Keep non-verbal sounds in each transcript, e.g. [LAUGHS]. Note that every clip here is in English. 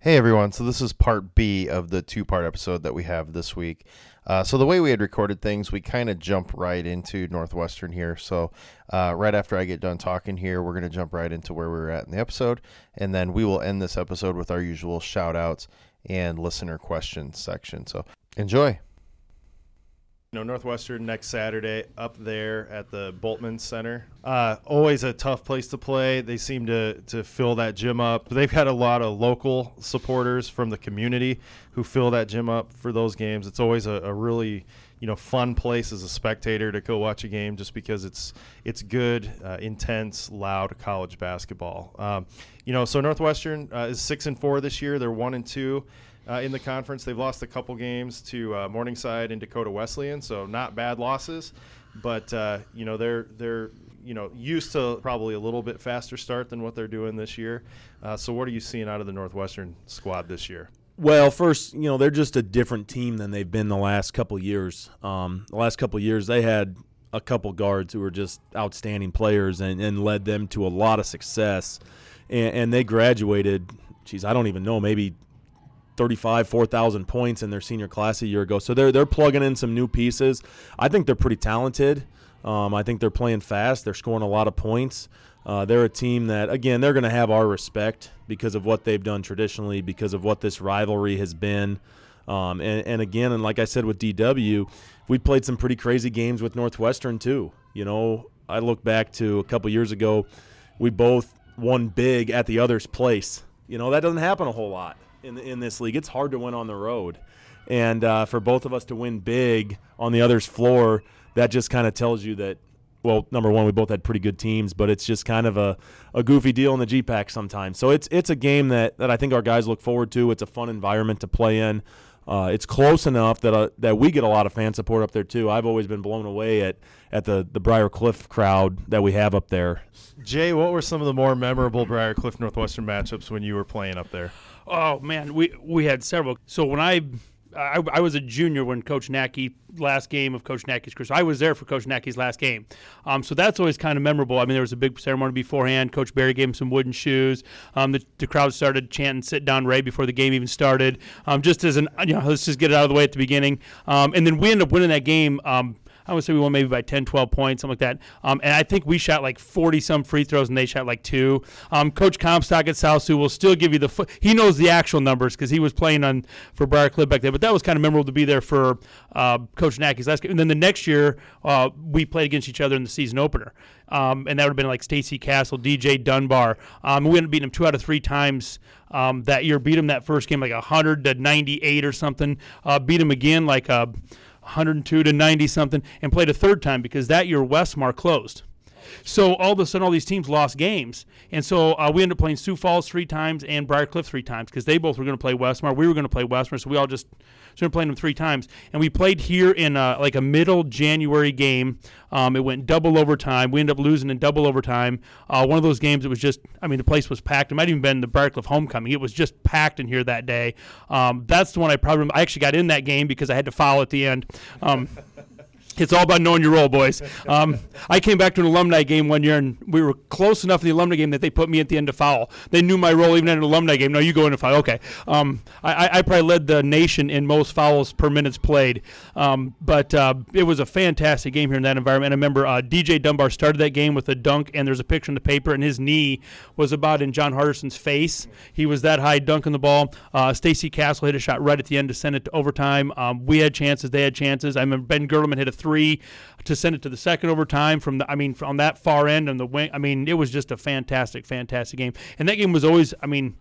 Hey everyone, so this is part B of the two part episode that we have this week. Uh, so, the way we had recorded things, we kind of jump right into Northwestern here. So, uh, right after I get done talking here, we're going to jump right into where we were at in the episode. And then we will end this episode with our usual shout outs and listener questions section. So, enjoy. You know, Northwestern next Saturday up there at the Bultman Center. Uh, always a tough place to play. They seem to, to fill that gym up. They've had a lot of local supporters from the community who fill that gym up for those games. It's always a, a really you know fun place as a spectator to go watch a game just because it's it's good, uh, intense, loud college basketball. Um, you know, so Northwestern uh, is six and four this year. They're one and two uh, in the conference. They've lost a couple games to uh, Morningside and Dakota Wesleyan, so not bad losses. But uh, you know they're they're you know used to probably a little bit faster start than what they're doing this year. Uh, so what are you seeing out of the Northwestern squad this year? Well, first, you know, they're just a different team than they've been the last couple years. Um, the last couple years, they had a couple guards who were just outstanding players and, and led them to a lot of success. And, and they graduated, geez, I don't even know, maybe 35, 4,000 points in their senior class a year ago. So they're they're plugging in some new pieces. I think they're pretty talented. Um, I think they're playing fast. They're scoring a lot of points. Uh, they're a team that, again, they're going to have our respect because of what they've done traditionally, because of what this rivalry has been. Um, and, and again, and like I said with DW, we played some pretty crazy games with Northwestern too. You know, I look back to a couple years ago, we both won big at the other's place. You know, that doesn't happen a whole lot in in this league. It's hard to win on the road, and uh, for both of us to win big on the other's floor, that just kind of tells you that. Well, number one, we both had pretty good teams, but it's just kind of a, a goofy deal in the GPAC sometimes. So it's it's a game that, that I think our guys look forward to. It's a fun environment to play in. Uh, it's close enough that uh, that we get a lot of fan support up there too. I've always been blown away at at the the Briar Cliff crowd that we have up there. Jay, what were some of the more memorable Briar Cliff Northwestern matchups when you were playing up there? Oh man, we we had several. So when I I, I, was a junior when Coach Nacky last game of Coach Nacky's career. So I was there for Coach Nacky's last game. Um, so that's always kind of memorable. I mean, there was a big ceremony beforehand. Coach Barry gave him some wooden shoes. Um, the, the, crowd started chanting "Sit down, Ray" before the game even started. Um, just as an you know, let's just get it out of the way at the beginning. Um, and then we ended up winning that game. I would say we won maybe by 10, 12 points, something like that. Um, and I think we shot like 40 some free throws and they shot like two. Um, Coach Comstock at South Sioux will still give you the, fo- he knows the actual numbers because he was playing on for Briar Cliff back there. But that was kind of memorable to be there for uh, Coach Nacky's last game. And then the next year, uh, we played against each other in the season opener. Um, and that would have been like Stacy Castle, DJ Dunbar. Um, we ended up beating them two out of three times um, that year. Beat them that first game like 100 to 98 or something. Uh, beat them again like a. Uh, 102 to 90 something, and played a third time because that year Westmar closed. So all of a sudden, all these teams lost games, and so uh, we ended up playing Sioux Falls three times and Briarcliff three times because they both were going to play Westmar. We were going to play Westmar, so we all just started playing them three times. And we played here in uh, like a middle January game. Um, it went double overtime. We ended up losing in double overtime. Uh, one of those games, it was just, I mean, the place was packed. It might even been the Briar Cliff homecoming. It was just packed in here that day. Um, that's the one I probably, I actually got in that game because I had to foul at the end. Um, [LAUGHS] it's all about knowing your role, boys. Um, I came back to an alumni game one year, and we were close enough in the alumni game that they put me at the end of foul. They knew my role even at an alumni game. No, you go into foul. Okay. Um, I, I, probably led the nation in most fouls per minutes played. Um, but uh, it was a fantastic game here in that environment. I remember uh, DJ Dunbar started that game with a dunk, and there's a picture in the paper, and his knee was about in John Harderson's face. He was that high dunking the ball. Uh, Stacy Castle hit a shot right at the end to send it to overtime. Um, we had chances. They had chances. I remember Ben Gertelman hit a three three to send it to the second overtime from the I mean on that far end on the wing. I mean it was just a fantastic, fantastic game. And that game was always I mean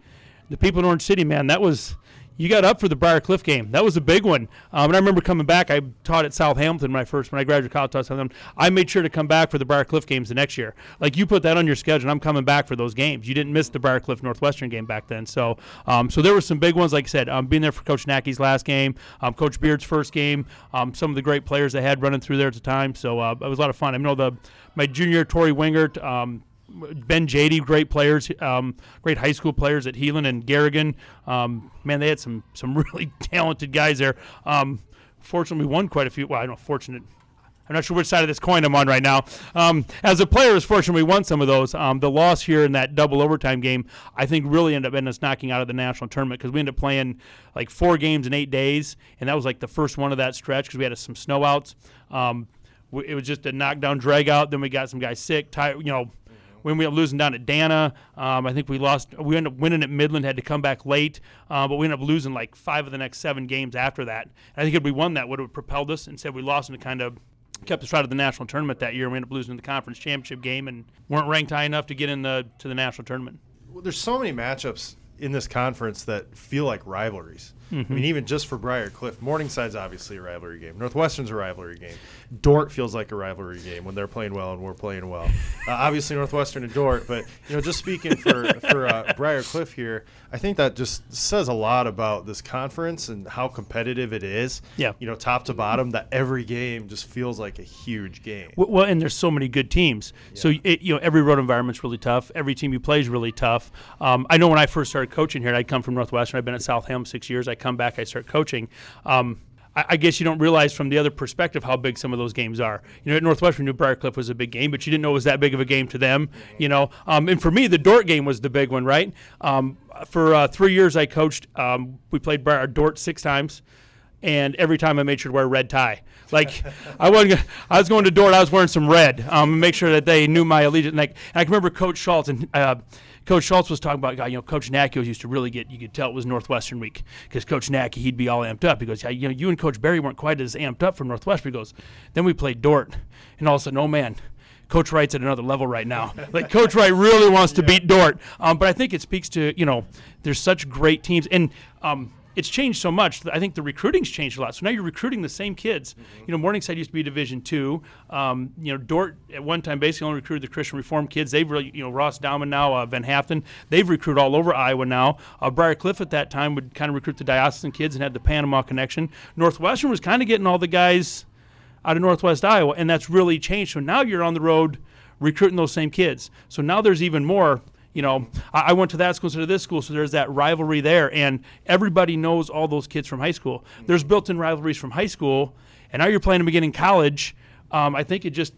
the people in Orange City, man, that was you got up for the Briar Cliff game. That was a big one. Um, and I remember coming back. I taught at South Hamilton when I first when I graduated college. Taught South Hamilton. I made sure to come back for the Briar Cliff games the next year. Like you put that on your schedule, and I'm coming back for those games. You didn't miss the Briar Cliff Northwestern game back then. So, um, so there were some big ones. Like I said, um, being there for Coach Nacky's last game, um, Coach Beard's first game, um, some of the great players they had running through there at the time. So uh, it was a lot of fun. I know the my junior Tori Wingert. Ben Jady, great players, um, great high school players at Heelan and Garrigan. Um, man, they had some some [LAUGHS] really talented guys there. Um, fortunately, we won quite a few. Well, I don't know, fortunate. I'm not sure which side of this coin I'm on right now. Um, as a player, is fortunate we won some of those. Um, the loss here in that double overtime game, I think, really ended up ending us knocking out of the national tournament because we ended up playing like four games in eight days, and that was like the first one of that stretch because we had some snow outs. Um, it was just a knockdown drag out. Then we got some guys sick. Tired, you know, we ended up losing down at Dana. Um, I think we lost. We ended up winning at Midland. Had to come back late, uh, but we ended up losing like five of the next seven games after that. And I think if we won that, would have propelled us. Instead, we lost and kind of kept us out of the national tournament that year. We ended up losing the conference championship game and weren't ranked high enough to get in the to the national tournament. Well, there's so many matchups in this conference that feel like rivalries. Mm-hmm. I mean, even just for Briar Cliff, Morningside's obviously a rivalry game. Northwestern's a rivalry game. [LAUGHS] Dordt feels like a rivalry game when they're playing well and we're playing well. Uh, obviously, Northwestern and Dordt, but you know, just speaking for for uh, [LAUGHS] Briar Cliff here, I think that just says a lot about this conference and how competitive it is. Yeah, you know, top to bottom, that every game just feels like a huge game. Well, and there's so many good teams. Yeah. So it, you know, every road environment's really tough. Every team you play is really tough. Um, I know when I first started coaching here, I'd come from Northwestern. I've been at Southam six years. I come back, I start coaching. Um, I, I, guess you don't realize from the other perspective how big some of those games are. You know, at Northwestern, New Briarcliff was a big game, but you didn't know it was that big of a game to them. You know, um, and for me, the Dordt game was the big one, right? Um, for uh, three years, I coached. Um, we played Briar, Dordt six times and every time I made sure to wear a red tie. Like [LAUGHS] I wasn't, I was going to Dordt, I was wearing some red, um, make sure that they knew my allegiance. Like I can remember Coach Schultz and uh, Coach Schultz was talking about, you know, Coach Nacky used to really get, you could tell it was Northwestern week because Coach Nacky, he'd be all amped up. He goes, yeah, you know, you and Coach Barry weren't quite as amped up for Northwestern. He goes, then we played Dordt, and all of a sudden, oh man, Coach Wright's at another level right now. [LAUGHS] like Coach Wright really wants to yeah. beat Dordt. Um, but I think it speaks to, you know, there's such great teams. And, um, it's changed so much. I think the recruiting's changed a lot. So now you're recruiting the same kids. Mm-hmm. You know, Morningside used to be Division two. Um, you know, Dordt at one time basically only recruited the Christian Reform kids. They've really, you know, Ross Douma now, uh, Van Haften, they've recruited all over Iowa now. Uh, Briar Cliff at that time would kind of recruit the diocesan kids and had the Panama connection. Northwestern was kind of getting all the guys out of Northwest Iowa, and that's really changed. So now you're on the road recruiting those same kids. So now there's even more you know, I, I went to that school instead of this school, so there's that rivalry there, and everybody knows all those kids from high school. There's built-in rivalries from high school, and now you're playing them again in college. Um, I think it just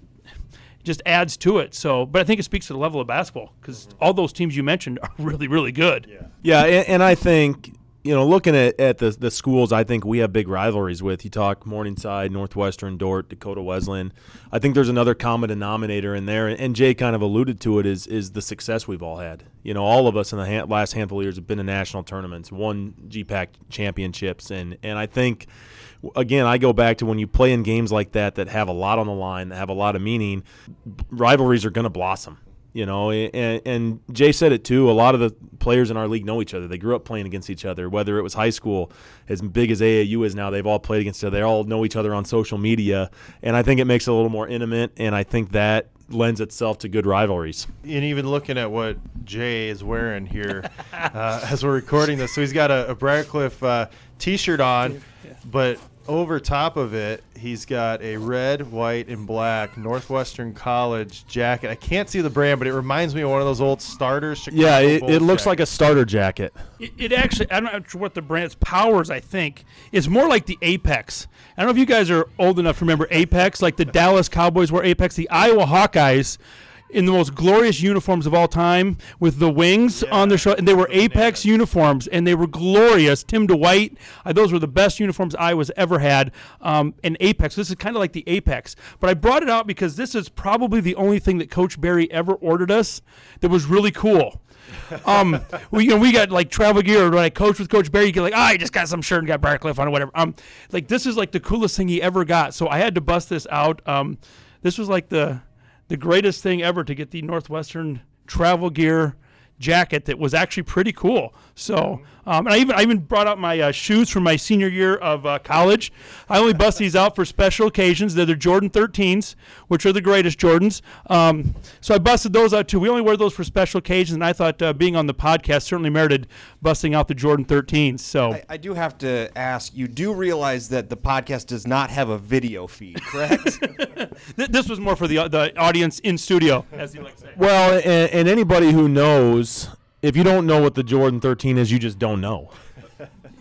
just adds to it. So, but I think it speaks to the level of basketball because mm-hmm. all those teams you mentioned are [LAUGHS] really, really good. Yeah, yeah, and, and I think you know, looking at, at the, the schools, I think we have big rivalries with. You talk Morningside, Northwestern, Dordt, Dakota Wesleyan. I think there's another common denominator in there, and Jay kind of alluded to it, is is the success we've all had. You know, all of us in the ha- last handful of years have been in national tournaments, won GPAC championships, and, and I think, again, I go back to when you play in games like that that have a lot on the line, that have a lot of meaning, rivalries are going to blossom you know, and, and, Jay said it too. A lot of the players in our league know each other. They grew up playing against each other. Whether it was high school, as big as AAU is now, they've all played against each other. They all know each other on social media, and I think it makes it a little more intimate. And I think that lends itself to good rivalries. And even looking at what Jay is wearing here uh, [LAUGHS] as we're recording this, so he's got a, a Briarcliff uh, T-shirt on, [LAUGHS] but over top of it, he's got a red, white, and black Northwestern College jacket. I can't see the brand, but it reminds me of one of those old starters. Chicago yeah, it, it looks like a starter jacket. It, it, actually, I don't know what the brand's powers. I think it's more like the Apex. I don't know if you guys are old enough to remember Apex, like the Dallas Cowboys wore Apex. The Iowa Hawkeyes in the most glorious uniforms of all time with the wings yeah. on their shoulder. And they were Apex uniforms, and they were glorious. Tim Dwight, uh, those were the best uniforms I was ever had. Um, and Apex, this is kind of like the Apex. But I brought it out because this is probably the only thing that Coach Barry ever ordered us that was really cool. [LAUGHS] um, we you know we got like travel gear. When I coach with Coach Barry, you get like, oh, I just got some shirt and got Briarcliff on or whatever. Um, like this is like the coolest thing he ever got. So I had to bust this out. Um, this was like the the greatest thing ever to get the Northwestern travel gear jacket that was actually pretty cool. So, um, and I even I even brought out my uh, shoes from my senior year of uh, college. I only bust these out for special occasions. They're the Jordan 13s, which are the greatest Jordans. Um, so I busted those out too. We only wear those for special occasions, and I thought uh, being on the podcast certainly merited busting out the Jordan 13s. So I, I, do have to ask. You do realize that the podcast does not have a video feed, correct? [LAUGHS] this was more for the the audience in studio, as you like to say. Well, and, and anybody who knows if you don't know what the Jordan 13 is, you just don't know.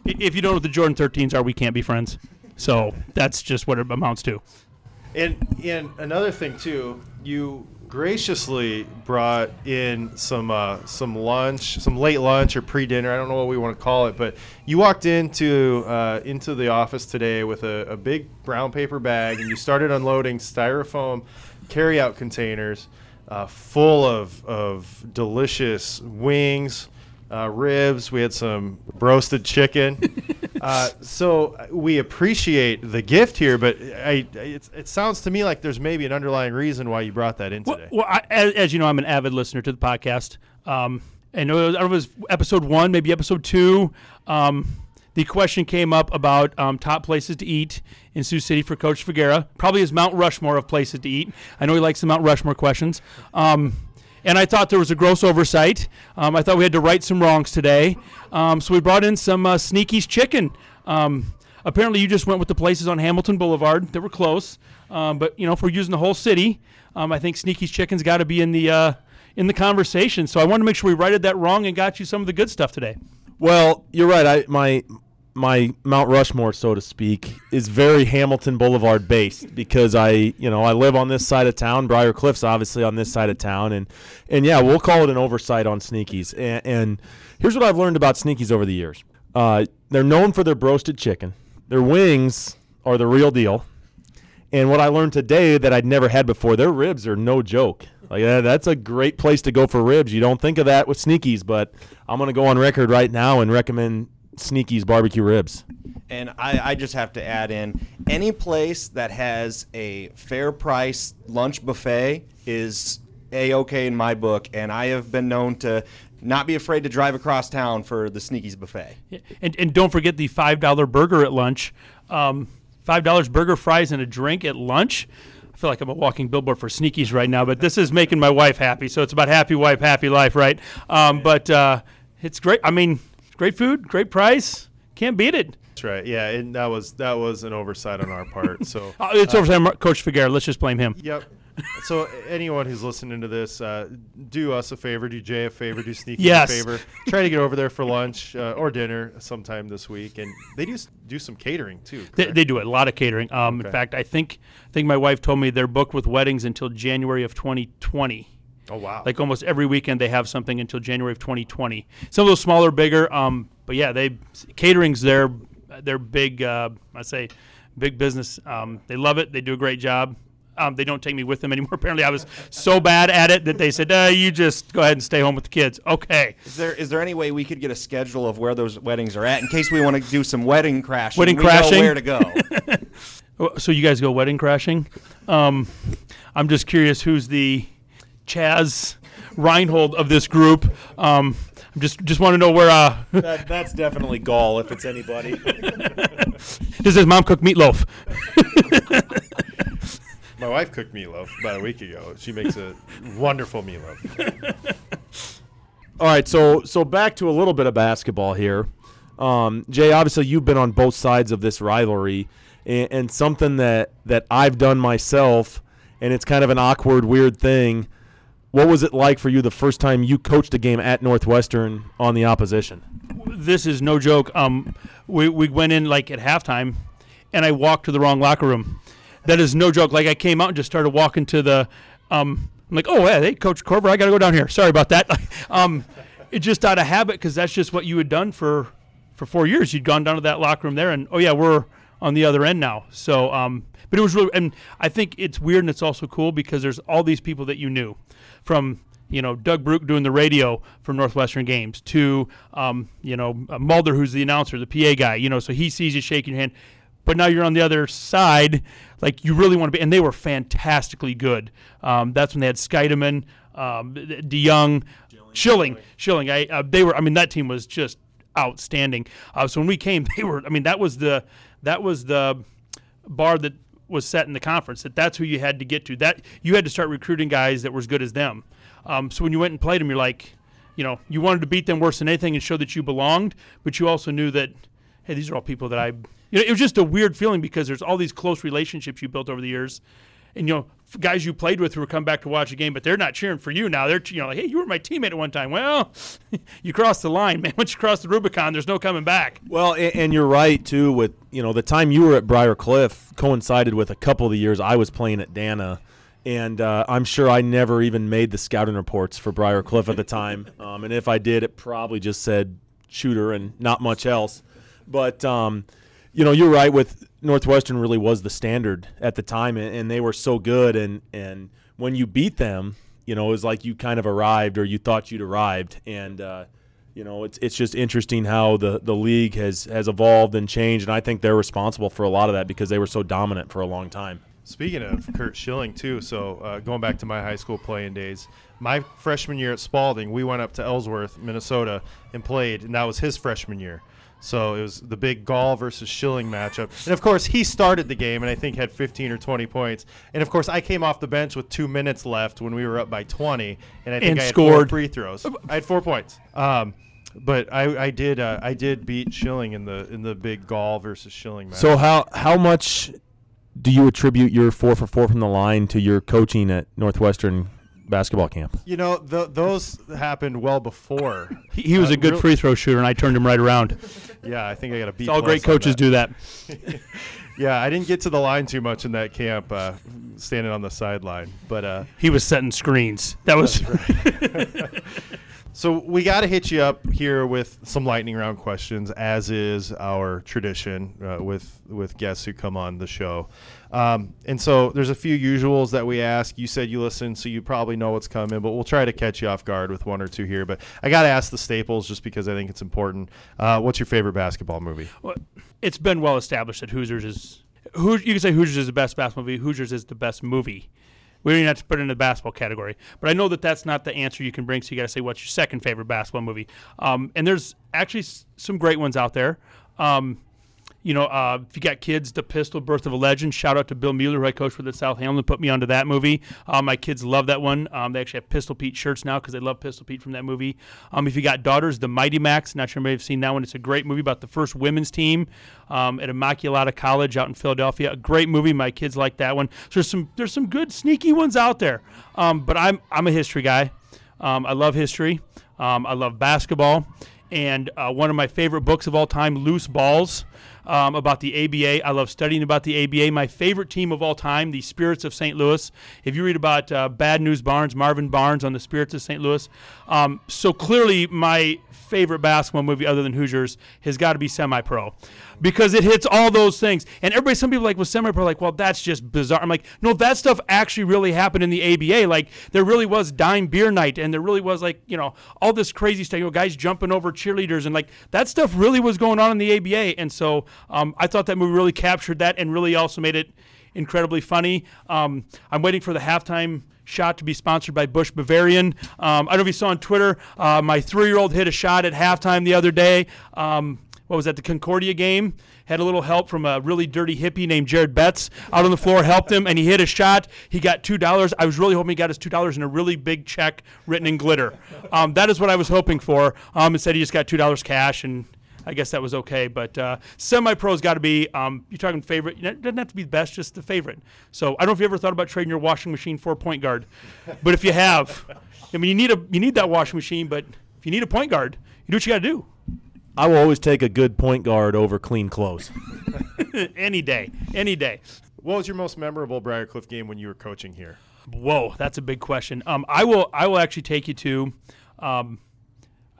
if you don't know what the Jordan 13s are, we can't be friends. So that's just what it amounts to. And and another thing too, you graciously brought in some uh, some lunch, some late lunch or pre-dinner. I don't know what we want to call it, but you walked into uh, into the office today with a, a big brown paper bag, and you started unloading styrofoam carry-out containers uh, full of of delicious wings uh, ribs. We had some roasted chicken. [LAUGHS] uh, so we appreciate the gift here, but I, it, it sounds to me like there's maybe an underlying reason why you brought that in today. well I, as, as you know, I'm an avid listener to the podcast. Um, and it was, I don't know if it was episode one, maybe episode two. Um, the question came up about um, top places to eat in Sioux City for Coach Figueroa. Probably his Mount Rushmore of places to eat. I know he likes the Mount Rushmore questions. Um, and I thought there was a gross oversight. Um, I thought we had to right some wrongs today. Um, so we brought in some uh, Sneaky's chicken. Um, apparently, you just went with the places on Hamilton Boulevard that were close. Um, but you know, if we're using the whole city, I think Sneaky's chicken's got to be in the uh, in the conversation. So I wanted to make sure we righted that wrong and got you some of the good stuff today. Well, you're right. I my my Mount Rushmore, so to speak, is very Hamilton Boulevard based because I, you know, I live on this side of town. Briar Cliff's obviously on this side of town, and and yeah, we'll call it an oversight on Sneakies. And, and here's what I've learned about Sneakies over the years: uh, they're known for their broasted chicken. Their wings are the real deal. And what I learned today that I'd never had before, their ribs are no joke. Like that, that's a great place to go for ribs. You don't think of that with Sneakies, but I'm going to go on record right now and recommend Sneakies barbecue ribs. And I, I just have to add in any place that has a fair price lunch buffet is a okay in my book. And I have been known to not be afraid to drive across town for the Sneaky's buffet. Yeah, And and don't forget the five dollar burger at lunch. Um, Five dollars burger, fries, and a drink at lunch. I feel like I'm a walking billboard for Sneakies right now, but this is making my wife happy. So it's about happy wife, happy life, right? Um, but uh, it's great. I mean, great food, great price. Can't beat it. That's right. Yeah, and that was that was an oversight on our part. So [LAUGHS] Uh, it's over time, Coach Figueroa. Let's just blame him. Yep. So anyone who's listening to this, uh, do us a favor, do Jay a favor, do Sneaky Yes. a favor. Try to get over there for lunch uh, or dinner sometime this week, and they do do some catering too. They, they do a lot of catering. Um, In fact, I think I think my wife told me they're booked with weddings until January of 2020. Oh wow! Like almost every weekend, they have something until January of 2020. Some of those smaller, bigger. Um, but yeah, they catering's their their big. Uh, I say big business. Um, they love it. They do a great job. Um, they don't take me with them anymore. [LAUGHS] Apparently, I was so bad at it that they said, uh, "You just go ahead and stay home with the kids." Okay. Is there is there any way we could get a schedule of where those weddings are at in case we want to do some wedding crashing? Wedding we crashing? where to go. [LAUGHS] Oh, So you guys go wedding crashing? Um, I'm just curious who's the Chazz Reinhold of this group. Um, I'm just just want to know where. Uh, [LAUGHS] That, that's definitely gall if it's anybody. [LAUGHS] does his mom cook meatloaf? [LAUGHS] My wife cooked meatloaf about a week ago. She makes a wonderful meatloaf. All right, so so back to a little bit of basketball here. Um, Jay, obviously you've been on both sides of this rivalry, and, and something that that I've done myself, and it's kind of an awkward, weird thing. What was it like for you the first time you coached a game at Northwestern on the opposition? this is no joke. Um, we, we went in like at halftime, and I walked to the wrong locker room. That is no joke. Like I came out and just started walking to the. Um, I'm like, oh yeah, hey, Coach Korver, I got to go down here. Sorry about that. [LAUGHS] um, it just out of habit because that's just what you had done for for four years. You'd gone down to that locker room there, and oh yeah, we're on the other end now. So, um, but it was really, and I think it's weird and it's also cool because there's all these people that you knew from you know Doug Brook doing the radio for Northwestern games to um, you know uh, Mulder who's the announcer, the PA guy. You know, so he sees you shaking your hand, but now you're on the other side. Like you really want to be, and they were fantastically good. Um, that's when they had Skeideman, um, DeYoung, Schilling, Schilling. I uh, they were. I mean, that team was just outstanding. Uh, so when we came, [LAUGHS] they were. I mean, that was the that was the bar that was set in the conference. That that's who you had to get to. That you had to start recruiting guys that were as good as them. Um, so when you went and played them, you're like, you know, you wanted to beat them worse than anything and show that you belonged, but you also knew that, hey, these are all people that I. You know, it was just a weird feeling because there's all these close relationships you built over the years, and you know guys you played with who were coming back to watch a game, but they're not cheering for you now. They're you know like, hey, you were my teammate at one time. Well, [LAUGHS] you crossed the line, [LAUGHS] man. Once you cross the Rubicon, there's no coming back. Well, and, and you're right too. With you know the time you were at Briar Cliff coincided with a couple of the years I was playing at Dana. And uh, I'm sure I never even made the scouting reports for Briar Cliff at the time. [LAUGHS] Um, and if I did, it probably just said shooter and not much else. But um, you know, you're right. With Northwestern, really was the standard at the time, and, and they were so good. And and when you beat them, you know, it was like you kind of arrived or you thought you'd arrived. And uh, you know, it's it's just interesting how the the league has has evolved and changed. And I think they're responsible for a lot of that because they were so dominant for a long time. Speaking of Kurt Schilling, too, so uh, going back to my high school playing days, my freshman year at Spalding, we went up to Ellsworth, Minnesota, and played, and that was his freshman year. So it was the big Gall versus Schilling matchup. And of course, he started the game and I think had 15 or 20 points. And of course, I came off the bench with two minutes left when we were up by 20, and I think And I had scored. four free throws. I had four points. Um, but I, I did uh, I did beat Schilling in the in the big Gall versus Schilling match. So how how much do you attribute your four for four from the line to your coaching at Northwestern basketball camp? you know th- those happened well before. [LAUGHS] He, he was Uh, a good real- free throw shooter, and I turned him right around. [LAUGHS] Yeah, I think I got a beat. all great coaches that. do that. [LAUGHS] Yeah, I didn't get to the line too much in that camp, uh, standing on the sideline. But uh, He was setting screens. That was so we got to hit you up here with some lightning round questions, as is our tradition uh, with with guests who come on the show. Um, and so there's a few usuals that we ask. You said you listen, so you probably know what's coming, but we'll try to catch you off guard with one or two here. But I got to ask the staples just because I think it's important. Uh, what's your favorite basketball movie? Well, it's been well established that Hoosiers is Hoo- you can say Hoosiers is the best basketball movie. Hoosiers is the best movie. We don't even have to put it in the basketball category. But I know that that's not the answer you can bring. So you got to say what's your second favorite basketball movie. Um, and there's actually s- some great ones out there. Um, you know, uh, if you got kids, The Pistol, Birth of a Legend. Shout out to Bill Mueller, who I coached with at South Hamilton, put me onto that movie. Uh, my kids love that one. Um, they actually have Pistol Pete shirts now because they love Pistol Pete from that movie. Um, if you got daughters, The Mighty Macs. Not sure you may have seen that one. It's a great movie about the first women's team um, at Immaculata College out in Philadelphia. A great movie. My kids like that one. So there's some there's some good sneaky ones out there. Um, but I'm I'm a history guy. Um, I love history. I love basketball. And uh, one of my favorite books of all time, Loose Balls, um, about the ABA. I love studying about the ABA. My favorite team of all time, the Spirits of St. Louis. If you read about uh, Bad News Barnes, Marvin Barnes on the Spirits of St. Louis. Um, so clearly, my favorite basketball movie other than Hoosiers has got to be Semi Pro because it hits all those things. And everybody, some people like, well, Semi Pro, like, well, that's just bizarre. I'm like, no, that stuff actually really happened in the ABA. Like, there really was dime beer night and there really was, like, you know, all this crazy stuff, you know, guys jumping over cheerleaders and like that stuff really was going on in the ABA. And so um, I thought that movie really captured that and really also made it incredibly funny. Um, I'm waiting for the halftime shot to be sponsored by Busch Bavarian. Um, I don't know if you saw on Twitter, uh, my three-year-old hit a shot at halftime the other day. Um, what was that? The Concordia game had a little help from a really dirty hippie named Jared Betts out on the floor. Helped him, and he hit a shot. He got two dollars. I was really hoping he got his two dollars in a really big check written in glitter. Um, that is what I was hoping for. Um, instead, he just got two dollars cash and. I guess that was okay. But uh, semi pro's got to be, um, you're talking favorite. It doesn't have to be the best, just the favorite. So I don't know if you ever thought about trading your washing machine for a point guard. But if you have, I mean, you need, a, you need that washing machine, but if you need a point guard, you do what you got to do. I will always take a good point guard over clean clothes. [LAUGHS] any day. Any day. What was your most memorable Briarcliff game when you were coaching here? Whoa, that's a big question. Um, I will I will actually take you to. Um,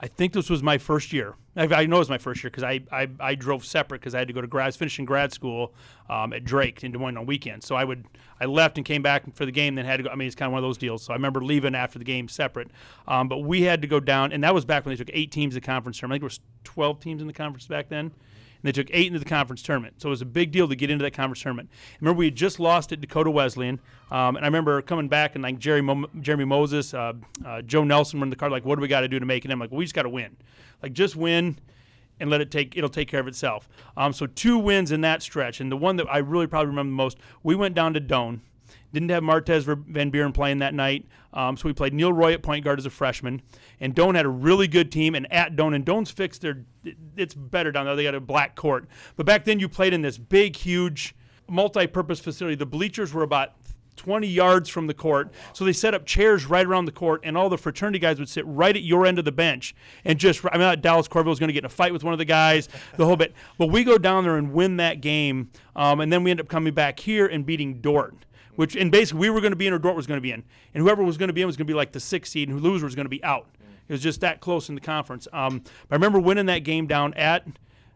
I think this was my first year. I, I know it was my first year because I, I, I drove separate because I had to go to grad, I was finishing grad school um, at Drake in Des Moines on weekends. So I would I left and came back for the game, then had to go. I mean, it's kind of one of those deals. So I remember leaving after the game separate. Um, but we had to go down, and that was back when they took eight teams the conference tournament. I think there was twelve teams in the conference back then. And they took eight into the conference tournament. So it was a big deal to get into that conference tournament. Remember, we had just lost at Dakota Wesleyan. Um, and I remember coming back and like Jerry Mo- Jeremy Moses, uh, uh, Joe Nelson were in the car, like, what do we got to do to make it? And I'm like, well, we just got to win. Like, just win and let it take it'll take care of itself. Um, so two wins in that stretch, and the one that I really probably remember the most, we went down to Doane. Didn't have Martez Van Buren playing that night, um, so we played Neil Roy at point guard as a freshman. And Doane had a really good team, and at Doane, and Doane's fixed their, it's better down there. They got a black court, but back then you played in this big, huge, multi-purpose facility. The bleachers were about 20 yards from the court. So they set up chairs right around the court, and all the fraternity guys would sit right at your end of the bench and just. I mean, Dallas Corville was going to get in a fight with one of the guys, the whole bit. But we go down there and win that game, um, and then we end up coming back here and beating Dordt. Which and basically we were going to be in or Dordt was going to be in, and whoever was going to be in was going to be like the sixth seed, and who loser was going to be out. It was just that close in the conference. Um, I remember winning that game down at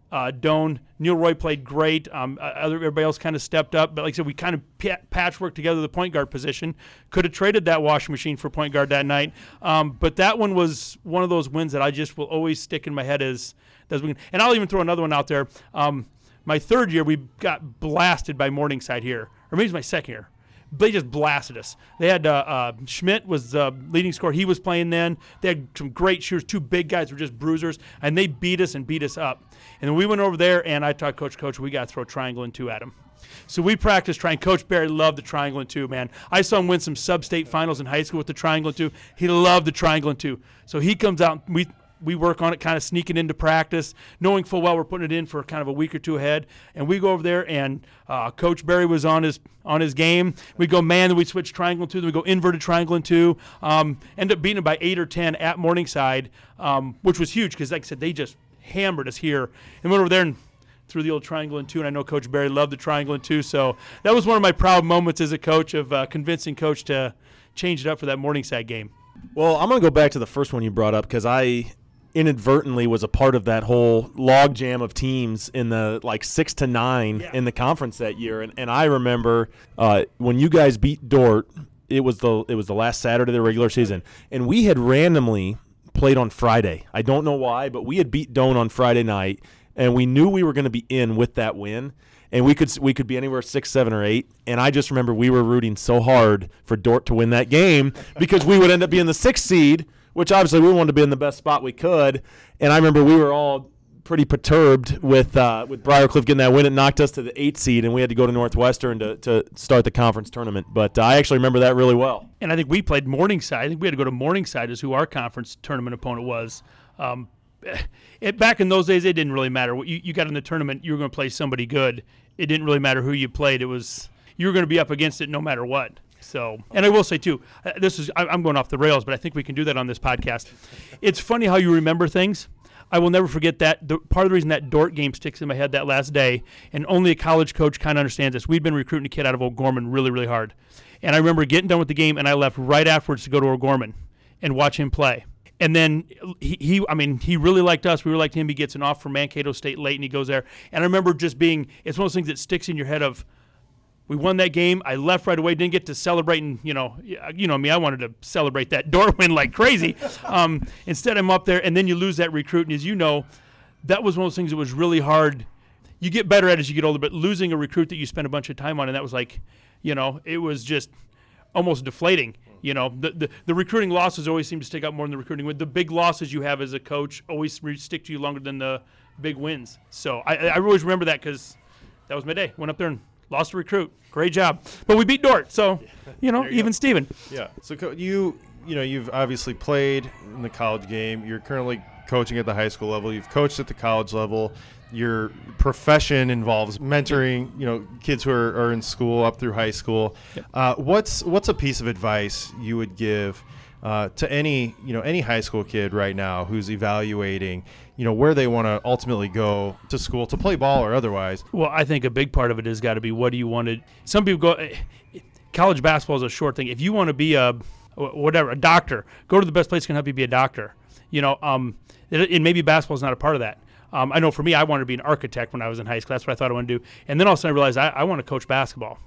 uh, Doane. Neil Roy played great. Um, uh, everybody else kind of stepped up, but like I said, we kind of patchworked together the point guard position. Could have traded that washing machine for point guard that night, um, but that one was one of those wins that I just will always stick in my head as. as we, and I'll even throw another one out there. Um, my third year, we got blasted by Morningside here, or maybe it's my second year they just blasted us. They had uh, uh, Schmidt was the leading scorer. He was playing then. They had some great shooters. Two big guys were just bruisers, and they beat us and beat us up. And then we went over there, and I taught Coach, Coach, we got to throw triangle and two at him. So we practiced trying. Coach Barry loved the triangle and two, man. I saw him win some sub-state finals in high school with the triangle and two. He loved the triangle and two. So he comes out. We we work on it, kind of sneaking into practice, knowing full well we're putting it in for kind of a week or two ahead. And we go over there, and uh, Coach Barry was on his on his game. We go man, then we switch triangle two, then we go inverted triangle and two. Um, end up beating by eight or ten at Morningside, um, which was huge because, like I said, they just hammered us here. And went over there and threw the old triangle and two. And I know Coach Barry loved the triangle and two, so that was one of my proud moments as a coach of uh, convincing Coach to change it up for that Morningside game. Well, I'm going to go back to the first one you brought up because I inadvertently was a part of that whole logjam of teams in the like six to nine yeah. in the conference that year. And, and I remember uh, when you guys beat Dordt, it was the it was the last Saturday of the regular season, and we had randomly played on Friday. I don't know why, but we had beat Doane on Friday night, and we knew we were going to be in with that win. And we could we could be anywhere six, seven, or eight. And I just remember we were rooting so hard for Dordt to win that game because we would end up being the sixth seed which obviously we wanted to be in the best spot we could. And I remember we were all pretty perturbed with uh, with Briarcliff getting that win. It knocked us to the eighth seed, and we had to go to Northwestern to, to start the conference tournament. But uh, I actually remember that really well. And I think we played Morningside. I think we had to go to Morningside as who our conference tournament opponent was. Um, [LAUGHS] it, back in those days, it didn't really matter. You, you got in the tournament, you were going to play somebody good. It didn't really matter who you played. It was you were going to be up against it no matter what. So, and I will say too, uh, this is I'm going off the rails, but I think we can do that on this podcast. It's funny how you remember things. I will never forget that. The, part of the reason that Dordt game sticks in my head that last day, and only a college coach kind of understands this. We'd been recruiting a kid out of O'Gorman really, really hard, and I remember getting done with the game, and I left right afterwards to go to O'Gorman and watch him play. And then he, he, I mean, he really liked us. We were liked him. He gets an offer from Mankato State late, and he goes there. And I remember just being, it's one of those things that sticks in your head of, we won that game. I left right away. Didn't get to celebrate, and you know, you know me. I wanted to celebrate that door [LAUGHS] win like crazy. Um, instead, I'm up there, and then you lose that recruit. And as you know, that was one of those things that was really hard. You get better at as you get older, but losing a recruit that you spent a bunch of time on, and that was like, you know, it was just almost deflating. You know, the, the, the recruiting losses always seem to stick out more than the recruiting win. The big losses you have as a coach always stick to you longer than the big wins. So I, I always remember that because that was my day. Went up there and lost a recruit. Great job, but we beat Dordt, so [LAUGHS] you know, you even go. Steven. Yeah. So co- you, you know, you've obviously played in the college game. You're currently coaching at the high school level. You've coached at the college level. Your profession involves mentoring, you know, kids who are, are in school up through high school. Yep. Uh, what's what's a piece of advice you would give? Uh, to any you know any high school kid right now who's evaluating you know where they want to ultimately go to school to play ball or otherwise. Well, I think a big part of it has got to be what do you want to. Some people go. Eh, college basketball is a short thing. If you want to be a whatever a doctor, go to the best place can help you be a doctor. You know, um, and maybe basketball is not a part of that. Um, I know for me, I wanted to be an architect when I was in high school. That's what I thought I wanted to do. And then all of a sudden I realized I, I want to coach basketball.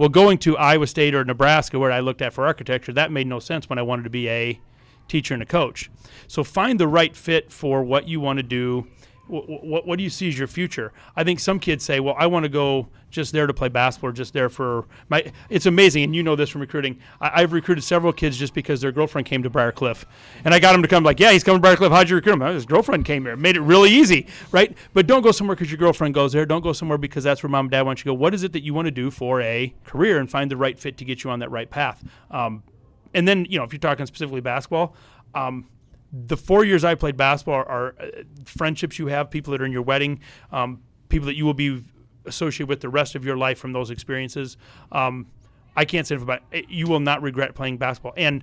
Well, going to Iowa State or Nebraska, where I looked at for architecture, that made no sense when I wanted to be a teacher and a coach. So find the right fit for what you want to do. What, what, do you see as your future? I think some kids say, well, I want to go just there to play basketball or just there for my. It's amazing, and you know this from recruiting. I, have recruited several kids just because their girlfriend came to Briarcliff, and I got them to come. Like, yeah, he's coming to Briarcliff. How'd you recruit him? His girlfriend came here. Made it really easy, right? But don't go somewhere because your girlfriend goes there. Don't go somewhere because that's where mom and dad want you to go. What is it that you want to do for a career and find the right fit to get you on that right path? Um, and then, you know, if you're talking specifically basketball, um, the four years I played basketball are, are, uh, friendships you have, people that are in your wedding, um, people that you will be associated with the rest of your life from those experiences. Um, I can't say about it. You will not regret playing basketball. And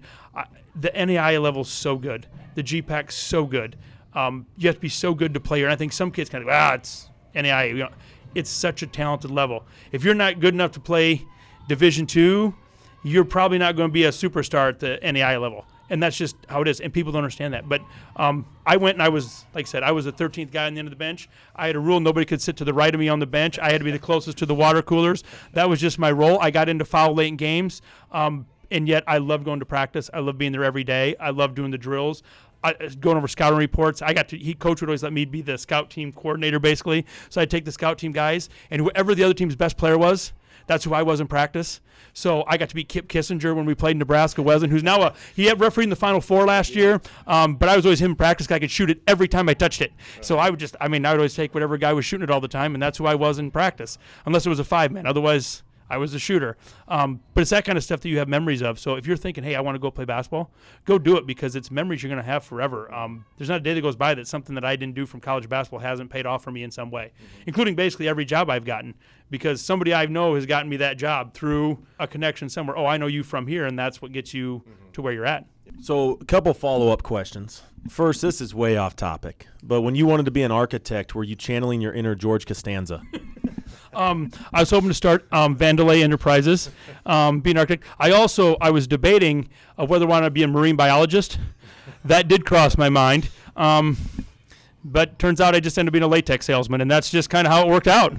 the NAIA level is so good. The GPAC so good. Um, you have to be so good to play here. And I think some kids kind of ah, it's NAIA. You know, it's such a talented level. If you're not good enough to play Division two, you're probably not going to be a superstar at the NAIA level and that's just how it is. And people don't understand that. But um, I went and I was, like I said, I was the 13th guy on the end of the bench. I had a rule nobody could sit to the right of me on the bench. I had to be the closest to the water coolers. That was just my role. I got into foul late in games. Um, and yet I love going to practice. I love being there every day. I love doing the drills. I, uh, going over scouting reports. I got to he coach would always let me be the scout team coordinator basically. So I'd take the scout team guys and whoever the other team's best player was, that's who I was in practice. So I got to beat Kip Kissinger when we played Nebraska Wesleyan, who's now a he had refereed in the Final Four last year. Um, but I was always him in practice. I could shoot it every time I touched it. So I would just I mean I would always take whatever guy was shooting it all the time, and that's who I was in practice, unless it was a five man. Otherwise. I was a shooter. Um, but it's that kind of stuff that you have memories of. So if you're thinking, hey, I want to go play basketball, go do it because it's memories you're going to have forever. Um, there's not a day that goes by that something that I didn't do from college basketball hasn't paid off for me in some way, mm-hmm. including basically every job I've gotten because somebody I know has gotten me that job through a connection somewhere. Oh, I know you from here, and that's what gets you mm-hmm. to where you're at. So, a couple follow up questions. First, this is way off topic, but when you wanted to be an architect, were you channeling your inner George Costanza? [LAUGHS] um, I was hoping to start um, Vandelay Enterprises, um, be an architect. I also I was debating uh, whether I want to be a marine biologist. That did cross my mind, um, but turns out I just ended up being a latex salesman, and that's just kind of how it worked out.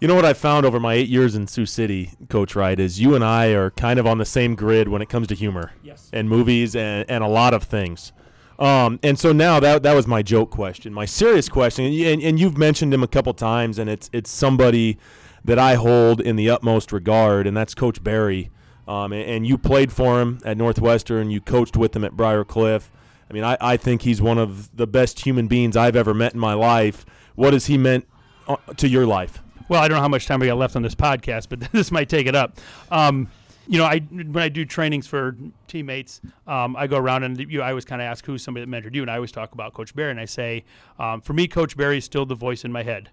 You know what I found over my eight years in Sioux City, Coach Wright, is you and I are kind of on the same grid when it comes to humor yes. and movies and, and a lot of things. Um, and so now that that was my joke question. My serious question, and, and you've mentioned him a couple times, and it's it's somebody that I hold in the utmost regard, and that's Coach Barry. Um, and, and, you played for him at Northwestern. You coached with him at Briar Cliff. I mean, I, I think he's one of the best human beings I've ever met in my life. What has he meant uh, to your life? Well, I don't know how much time we got left on this podcast, but [LAUGHS] this might take it up. Um, you know, I when I do trainings for teammates, um, I go around and you, I always kind of ask who's somebody that mentored you, and I always talk about Coach Barry, and I say, um, for me, Coach Barry is still the voice in my head.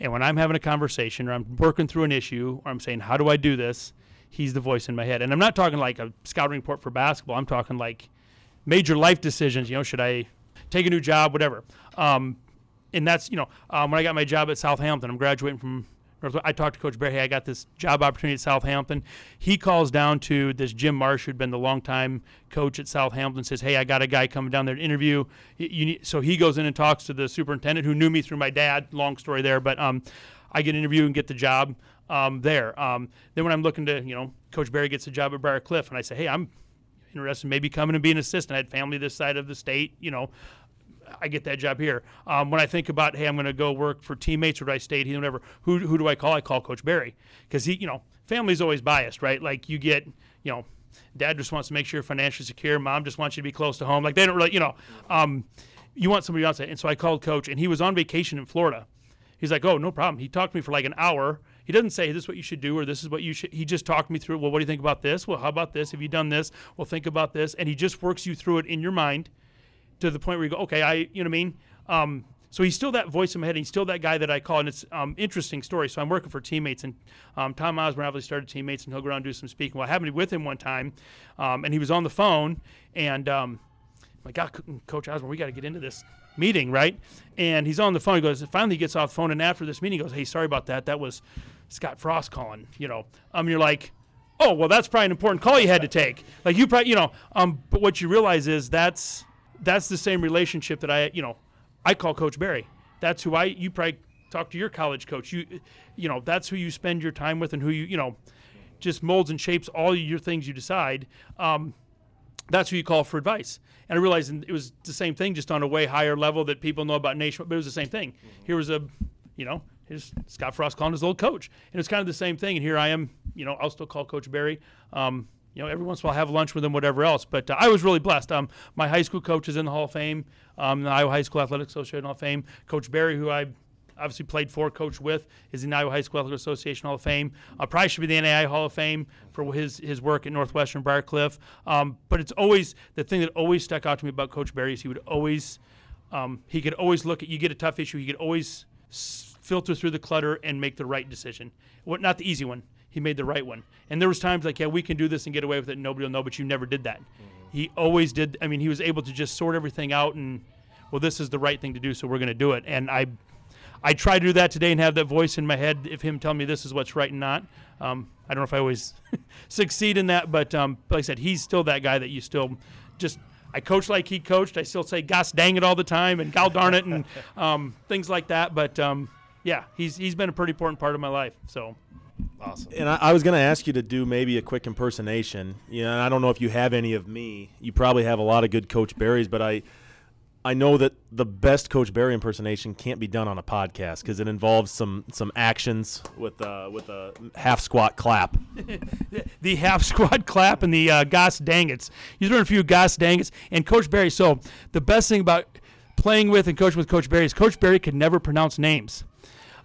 And when I'm having a conversation or I'm working through an issue or I'm saying, how do I do this? He's the voice in my head. And I'm not talking like a scouting report for basketball. I'm talking like major life decisions. You know, should I take a new job, whatever. Um, and that's, you know, um, when I got my job at South Hamilton, I'm graduating from I talked to Coach Barry. Hey, I got this job opportunity at South Hamilton. He calls down to this Jim Marsh, who'd been the longtime coach at South Hamilton. Says, "Hey, I got a guy coming down there to interview." Need, so he goes in and talks to the superintendent, who knew me through my dad. Long story there, but um, I get an interview and get the job um, there. Um, then when I'm looking to, you know, Coach Barry gets a job at Briar Cliff, and I say, "Hey, I'm interested in maybe coming and being an assistant. I had family this side of the state, you know, I get that job here. Um, when I think about, hey, I'm going to go work for teammates or I stay here, whatever, who, who do I call? I call Coach Barry because he, you know, family's always biased, right? Like you get, you know, dad just wants to make sure you're financially secure. Mom just wants you to be close to home. Like they don't really, you know, um, you want somebody else. And so I called Coach, and he was on vacation in Florida. He's like, oh, no problem. He talked to me for like an hour. He doesn't say this is what you should do or this is what you should. He just talked me through. Well, what do you think about this? Well, how about this? Have you done this? Well, think about this. And he just works you through it in your mind to the point where you go, okay, I, you know what I mean? Um, so he's still that voice in my head. He's still that guy that I call, and it's um, interesting story. So I'm working for teammates, and um, Tom Osborne obviously started teammates, and he'll go around and do some speaking. Well, I happened to be with him one time, um, and he was on the phone, and um, I'm like, God, Coach Osborne, we got to get into this meeting, right? And he's on the phone. He goes, finally, he gets off the phone, and after this meeting, he goes, Hey, sorry about that. That was Scott Frost calling. You know, um, you're like, Oh, well, that's probably an important call you had to take. Like you probably, you know, um, but what you realize is that's that's the same relationship that I, you know, I call Coach Barry. That's who I. You probably talk to your college coach. You, you know, that's who you spend your time with and who you, you know, just molds and shapes all your things you decide. Um, that's who you call for advice. And I realized it was the same thing, just on a way higher level that people know about nation. But it was the same thing. Mm-hmm. Here was a, you know, here's Scott Frost calling his old coach, and it's kind of the same thing. And here I am, you know, I'll still call Coach Barry. Um, you know, every once in a while have lunch with them, whatever else. But uh, I was really blessed. Um, my high school coach is in the Hall of Fame, um, the Iowa High School Athletic Association Hall of Fame. Coach Barry, who I obviously played for, coached with, is in the Iowa High School Athletic Association Hall of Fame. Uh, probably should be the NAI Hall of Fame for his his work at Northwestern Briarcliff. Um, but it's always the thing that always stuck out to me about Coach Barry is he would always um, he could always look at you get a tough issue, he could always filter through the clutter and make the right decision. What not the easy one he made the right one. And there was times like, yeah, we can do this and get away with it, and nobody will know, but you never did that. He always did. I mean, he was able to just sort everything out and, well, this is the right thing to do, so we're going to do it. And I, I try to do that today and have that voice in my head of him telling me this is what's right and not. Um, I don't know if I always [LAUGHS] succeed in that, but um, like I said, he's still that guy that you still just. I coach like he coached. I still say "gosh dang it" all the time and "gal darn it" and [LAUGHS] um, things like that. But um, yeah, he's he's been a pretty important part of my life. So Awesome. And I, I was going to ask you to do maybe a quick impersonation. You know, and I don't know if you have any of me. You probably have a lot of good Coach Barrys, but I, I know that the best Coach Barry impersonation can't be done on a podcast because it involves some some actions with uh, with a half squat clap. [LAUGHS] the half squat clap and the uh, goss dangits. He's learned a few goss dangits. And Coach Barry, so the best thing about playing with and coaching with Coach Barry is Coach Barry could never pronounce names.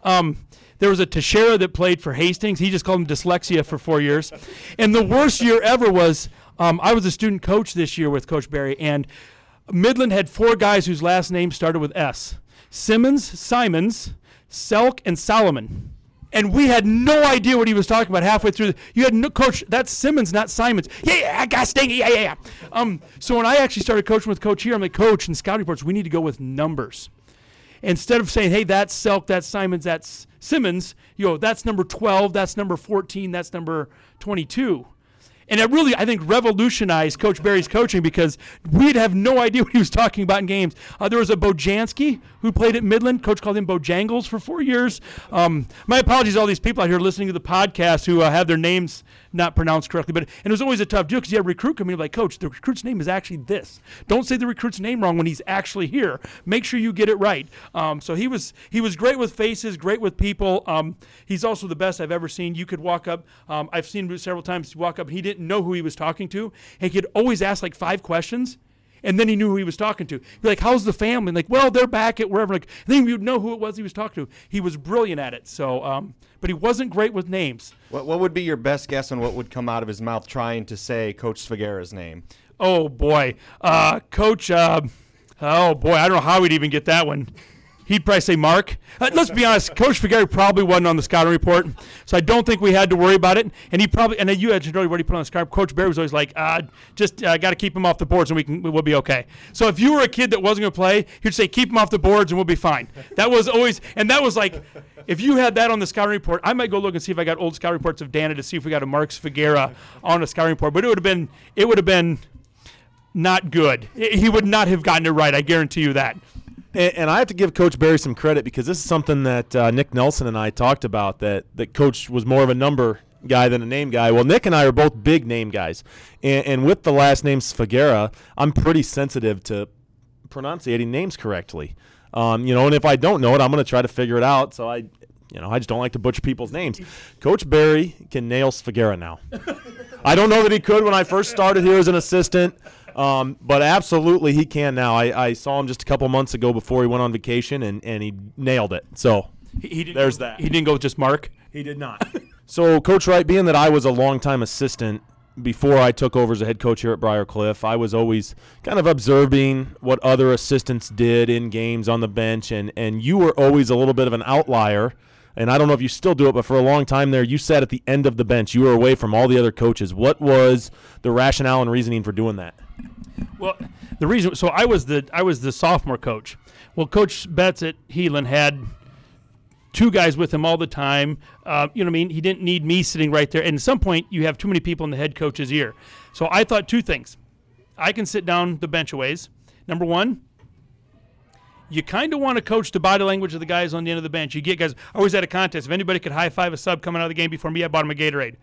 Um, there was a Teixeira that played for Hastings. He just called him dyslexia for four years. And the worst year ever was um, I was a student coach this year with Coach Barry, and Midland had four guys whose last name started with S Simmons, Simons, Selk, and Solomon. And we had no idea what he was talking about halfway through. You had no coach. That's Simmons, not Simons. Yeah, yeah, got sting. Yeah, yeah, yeah. Um, so when I actually started coaching with Coach here, I'm like, Coach, in scouting reports, we need to go with numbers instead of saying, hey, that's Selk, that's Simons, that's Simmons, you know, that's number 12, that's number 14, that's number 22. And it really, I think, revolutionized Coach Barry's coaching because we'd have no idea [LAUGHS] what he was talking about in games. Uh, there was a Bojanski who played at Midland. Coach called him Bojangles for four years. Um, my apologies to all these people out here listening to the podcast who uh, have their names not pronounced correctly. But and it was always a tough deal because you had a recruit coming in like, Coach, the recruit's name is actually this. Don't say the recruit's name wrong when he's actually here. Make sure you get it right. Um, so he was he was great with faces, great with people. Um, he's also the best I've ever seen. You could walk up. Um, I've seen him several times walk up. He didn't know who he was talking to. He could always ask like five questions and then he knew who he was talking to. Be like, "How's the family?" And like, "Well, they're back at wherever." Like, then you'd know who it was he was talking to. He was brilliant at it. So, um, but he wasn't great with names. What, what would be your best guess on what would come out of his mouth trying to say Coach Figueroa's name? Oh boy, uh, Coach. Uh, oh boy, I don't know how he'd even get that one. He'd probably say Mark. Uh, let's be honest, Coach Figueroa probably wasn't on the scouting report, so I don't think we had to worry about it. And he probably, and you had he put on the scouting. Coach Barry was always like, uh, just uh, got to keep him off the boards, and we can we'll be okay. So if you were a kid that wasn't going to play, he'd say, keep him off the boards, and we'll be fine. That was always, and that was like, if you had that on the scouting report, I might go look and see if I got old scouting reports of Dana to see if we got a Marks Figueroa on a scouting report. But it would have been, it would have been not good. He would not have gotten it right. I guarantee you that. And, and I have to give Coach Barry some credit because this is something that uh, Nick Nelson and I talked about. That that Coach was more of a number guy than a name guy. Well, Nick and I are both big name guys, and, and with the last name Figueroa, I'm pretty sensitive to pronunciating names correctly. Um, you know, and if I don't know it, I'm going to try to figure it out. So I, you know, I just don't like to butcher people's names. Coach Barry can nail Figueroa now. [LAUGHS] I don't know that he could when I first started here as an assistant. Um, but absolutely, he can now. I, I saw him just a couple months ago before he went on vacation, and, and he nailed it. So He, he didn't There's go, that. He didn't go with just Mark. he did not. [LAUGHS] so, Coach Wright, being that I was a longtime assistant before I took over as a head coach here at Briar Cliff, I was always kind of observing what other assistants did in games on the bench, and, and you were always a little bit of an outlier. And I don't know if you still do it, but for a long time there, you sat at the end of the bench. You were away from all the other coaches. What was the rationale and reasoning for doing that? Well, the reason so I was the I was the sophomore coach. Well, Coach Betts at Heelan had two guys with him all the time. Uh, you know, what I mean, he didn't need me sitting right there. And at some point, you have too many people in the head coach's ear. So I thought two things: I can sit down the bench a. Number one, you kind of want to coach the body language of the guys on the end of the bench. You get guys. I always had a contest. If anybody could high five a sub coming out of the game before me, I bought him a Gatorade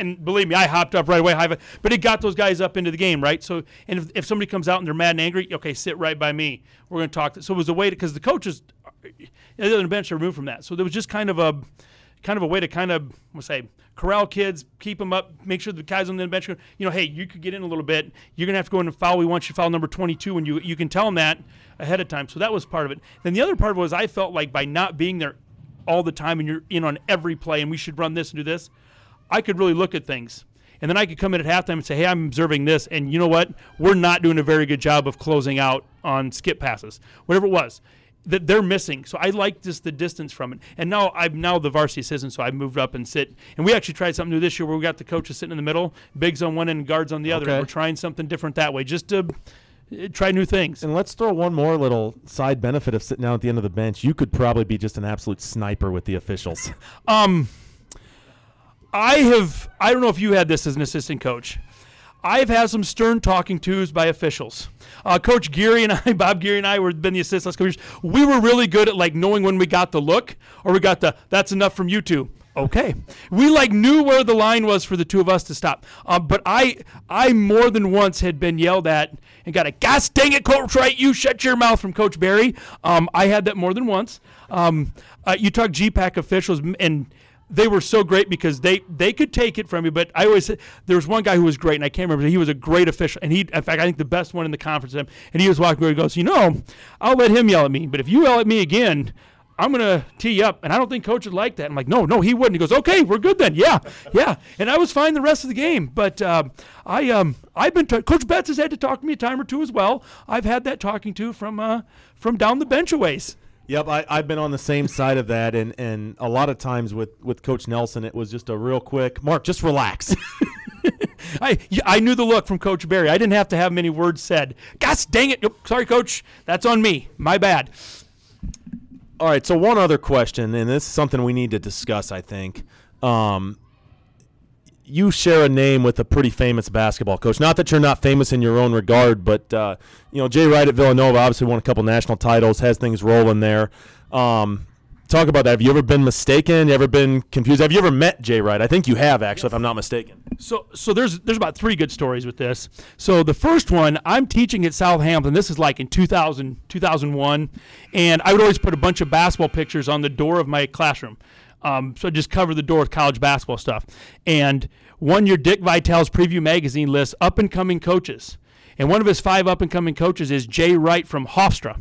and believe me, I hopped up right away. High five, but it got those guys up into the game, right? So, and if, if somebody comes out and they're mad and angry, okay, sit right by me. We're going to talk. So it was a way to because the coaches, uh, the other bench are removed from that. So there was just kind of a, kind of a way to kind of say corral kids, keep them up, make sure the guys on the bench, you know, hey, you could get in a little bit. You're going to have to go in and foul. We want you to foul number 22, and you you can tell them that ahead of time. So that was part of it. Then the other part was I felt like by not being there all the time and you're in on every play and we should run this and do this. I could really look at things. And then I could come in at halftime and say, hey, I'm observing this. And you know what? We're not doing a very good job of closing out on skip passes, whatever it was. that they're missing. So I like just the distance from it. And now I'm now the varsity assistant, so I moved up and sit. And we actually tried something new this year where we got the coaches sitting in the middle, bigs on one end, guards on the other. Okay. We're trying something different that way, just to uh, try new things. And let's throw one more little side benefit of sitting down at the end of the bench. You could probably be just an absolute sniper with the officials. Um, I have. I don't know if you had this as an assistant coach. I've had some stern talking tos by officials. Uh, coach Geary and [LAUGHS] I, Bob Geary and I, were been the assistants coaches. We were really good at like knowing when we got the look or we got the that's enough from you two. Okay, we like knew where the line was for the two of us to stop. Uh, but I, I more than once had been yelled at and got a gosh dang it, Coach Wright, you shut your mouth from Coach Barry. Um, I had that more than once. Um, uh, you talk GPAC officials and they were so great because they they could take it from you. But I always there was one guy who was great, and I can't remember. He was a great official, and he in fact I think the best one in the conference. And he was walking where he goes, you know, I'll let him yell at me, but if you yell at me again. I'm gonna tee you up, and I don't think coach would like that. I'm like, no, no, he wouldn't. He goes, okay, we're good then. Yeah, yeah. And I was fine the rest of the game, but um, I um, I've been t- Coach Betts has had to talk to me a time or two as well. I've had that talking to from uh, from down the bench a ways. Yep, I, I've been on the same side of that, and, and a lot of times with, with Coach Nelson, it was just a real quick, Mark, just relax. [LAUGHS] I I knew the look from Coach Barry. I didn't have to have many words said. Gosh dang it! Sorry, Coach. That's on me. My bad. All right, so one other question, and this is something we need to discuss, I think. Um, you share a name with a pretty famous basketball coach. Not that you're not famous in your own regard, but uh, you know Jay Wright at Villanova obviously won a couple national titles, has things rolling there. Um, talk about that. Have you ever been mistaken? You ever been confused? Have you ever met Jay Wright? I think you have, actually, if I'm not mistaken. So so there's there's about three good stories with this. So the first one, I'm teaching at South Hamilton. This is like in 2000 2001, and I would always put a bunch of basketball pictures on the door of my classroom. Um, so I just cover the door with college basketball stuff. And one year, Dick Vitale's preview magazine lists up and coming coaches, and one of his five up and coming coaches is Jay Wright from Hofstra.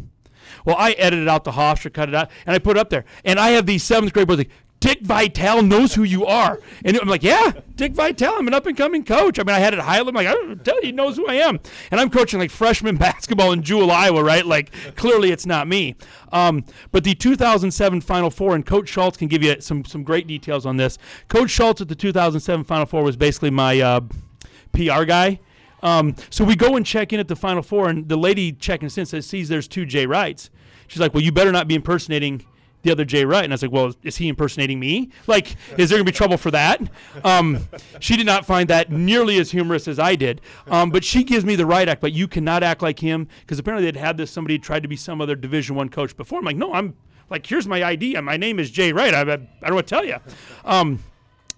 Well, I edited out the Hofstra, cut it out, and I put it up there. And I have these seventh grade boys like, Dick Vitale knows who you are. And I'm like, yeah, Dick Vitale, I'm an up and coming coach. I mean, I had it highlighted. I'm like, I don't tell you, he knows who I am. And I'm coaching like freshman [LAUGHS] basketball in Jewell, Iowa, right? Like, clearly it's not me. Um, but the 2007 Final Four, and Coach Schultz can give you some, some great details on this. Coach Schultz at the 2007 Final Four was basically my uh, PR guy. Um, so we go and check in at the Final Four, and the lady checking in says, sees there's two Jay Wrights. She's like, well, you better not be impersonating the other Jay Wright. And I was like, well, is he impersonating me? Like, is there going to be trouble for that? Um, she did not find that nearly as humorous as I did. Um, but she gives me the right act, but you cannot act like him because apparently they'd had this, somebody tried to be some other Division One coach before. I'm like, no, I'm like, here's my ID. My name is Jay Wright. I, I, I don't know what to tell you. Um,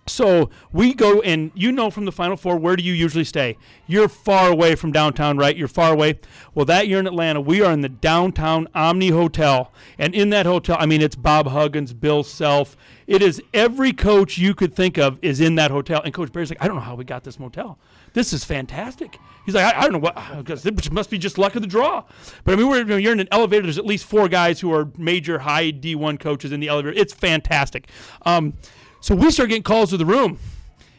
so we go and you know from the Final Four, where do you usually stay? You're far away from downtown, right? You're far away. Well, that year in Atlanta, we are in the downtown Omni Hotel. And in that hotel, I mean, it's Bob Huggins, Bill Self. It is every coach you could think of is in that hotel. And Coach Barry's like, I don't know how we got this motel. This is fantastic. He's like, I, I don't know what, because it must be just luck of the draw. But I mean, we're, you're in an elevator. There's at least four guys who are major high D1 coaches in the elevator. It's fantastic. Um, so we start getting calls to the room.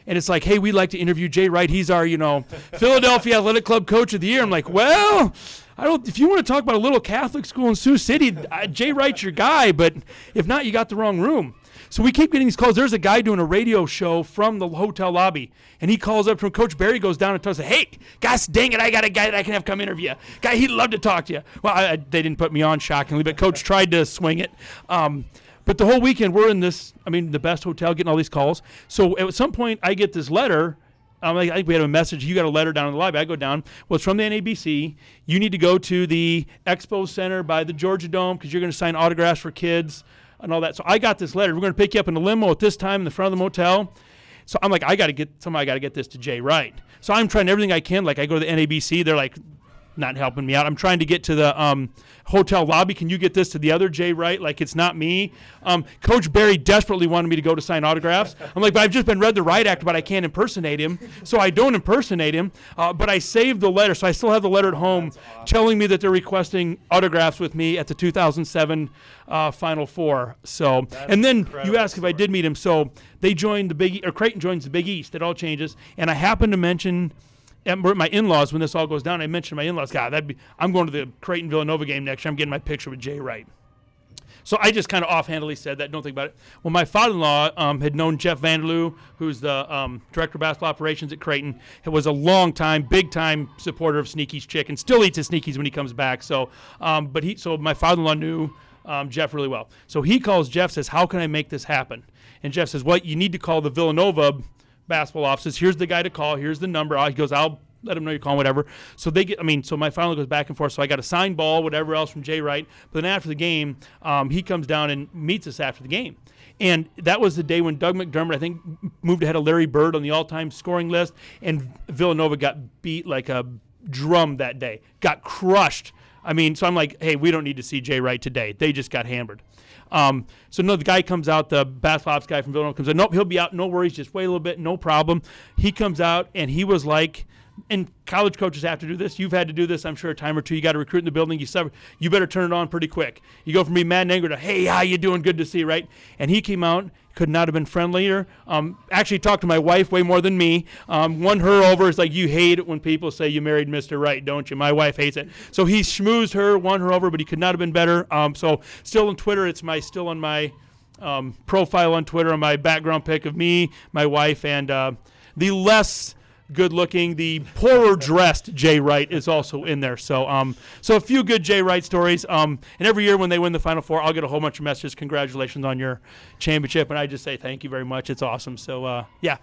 And it's like, hey, we'd like to interview Jay Wright. He's our, you know, [LAUGHS] Philadelphia Athletic Club Coach of the Year. I'm like, well, I don't. If you want to talk about a little Catholic school in Sioux City, uh, Jay Wright's your guy. But if not, you got the wrong room. So we keep getting these calls. There's a guy doing a radio show from the hotel lobby, and he calls up from Coach Barry, goes down and tells us, "Hey, gosh dang it, I got a guy that I can have come interview. Guy, he'd love to talk to you." Well, I, I, they didn't put me on, shockingly, but Coach tried to swing it. Um, but the whole weekend we're in this, I mean, the best hotel, getting all these calls. So at some point, I get this letter. I think we had a message. You got a letter down in the lobby. I go down. Well, it's from the NABC. You need to go to the Expo Center by the Georgia Dome because you're going to sign autographs for kids and all that. So I got this letter. We're going to pick you up in a limo at this time in the front of the motel. So I'm like, I got to get somebody. I got to get this to Jay Wright. So I'm trying everything I can. Like I go to the NABC. They're like, not helping me out. I'm trying to get to the um, hotel lobby. Can you get this to the other Jay Wright? Like it's not me. Um, Coach Barry desperately wanted me to go to sign autographs. I'm like, but I've just been read the Wright Act, but I can't impersonate him, so I don't impersonate him. Uh, but I saved the letter, so I still have the letter at home telling me that they're requesting autographs with me at the 2007 uh, Final Four. So, and then you ask if I did meet him. So they joined the Big, E- or Creighton joins the Big East. It all changes, and I happened to mention at my in-laws when this all goes down. I mentioned my in-laws. God, that'd be. I'm going to the Creighton Villanova game next year. I'm getting my picture with Jay Wright. So I just kind of offhandedly said that. Don't think about it. Well, my father-in-law um, had known Jeff Vanderloo, who's the um, director of basketball operations at Creighton. He was a long time, big time supporter of Sneaky's Chicken. Still eats his Sneakies when he comes back. So, um, but he, so my father-in-law knew um, Jeff really well. So he calls Jeff, says, "How can I make this happen?" And Jeff says, "Well, you need to call the Villanova basketball offices. Here's the guy to call. Here's the number." He goes, "I'll." Let him know you're calling, whatever. So they get, I mean, so my final goes back and forth. So I got a signed ball, whatever else from Jay Wright. But then after the game, um, he comes down and meets us after the game. And that was the day when Doug McDermott, I think, moved ahead of Larry Bird on the all time scoring list. And Villanova got beat like a drum that day, got crushed. I mean, so I'm like, hey, we don't need to see Jay Wright today. They just got hammered. Um, so no, the guy comes out, the basketball ops guy from Villanova comes out. Nope, he'll be out. No worries, just wait a little bit, no problem. He comes out and he was like, and college coaches have to do this. You've had to do this, I'm sure, a time or two. You got to recruit in the building. You suffer, you better turn it on pretty quick. You go from being mad and angry to, hey, how you doing? Good to see you, right? And he came out, could not have been friendlier. Um, actually talked to my wife way more than me. Um, won her over. It's like you hate it when people say you married Mr. Right, don't you? My wife hates it. So he schmoozed her, won her over, but he could not have been better. Um, so still on Twitter, it's my still on my um, profile on Twitter, on my background pic of me, my wife, and uh, the less good looking. The poorer dressed Jay Wright is also in there. So, um, so a few good Jay Wright stories. Um, and every year when they win the Final Four, I'll get a whole bunch of messages. Congratulations on your championship, and I just say thank you very much. It's awesome. So, uh, yeah.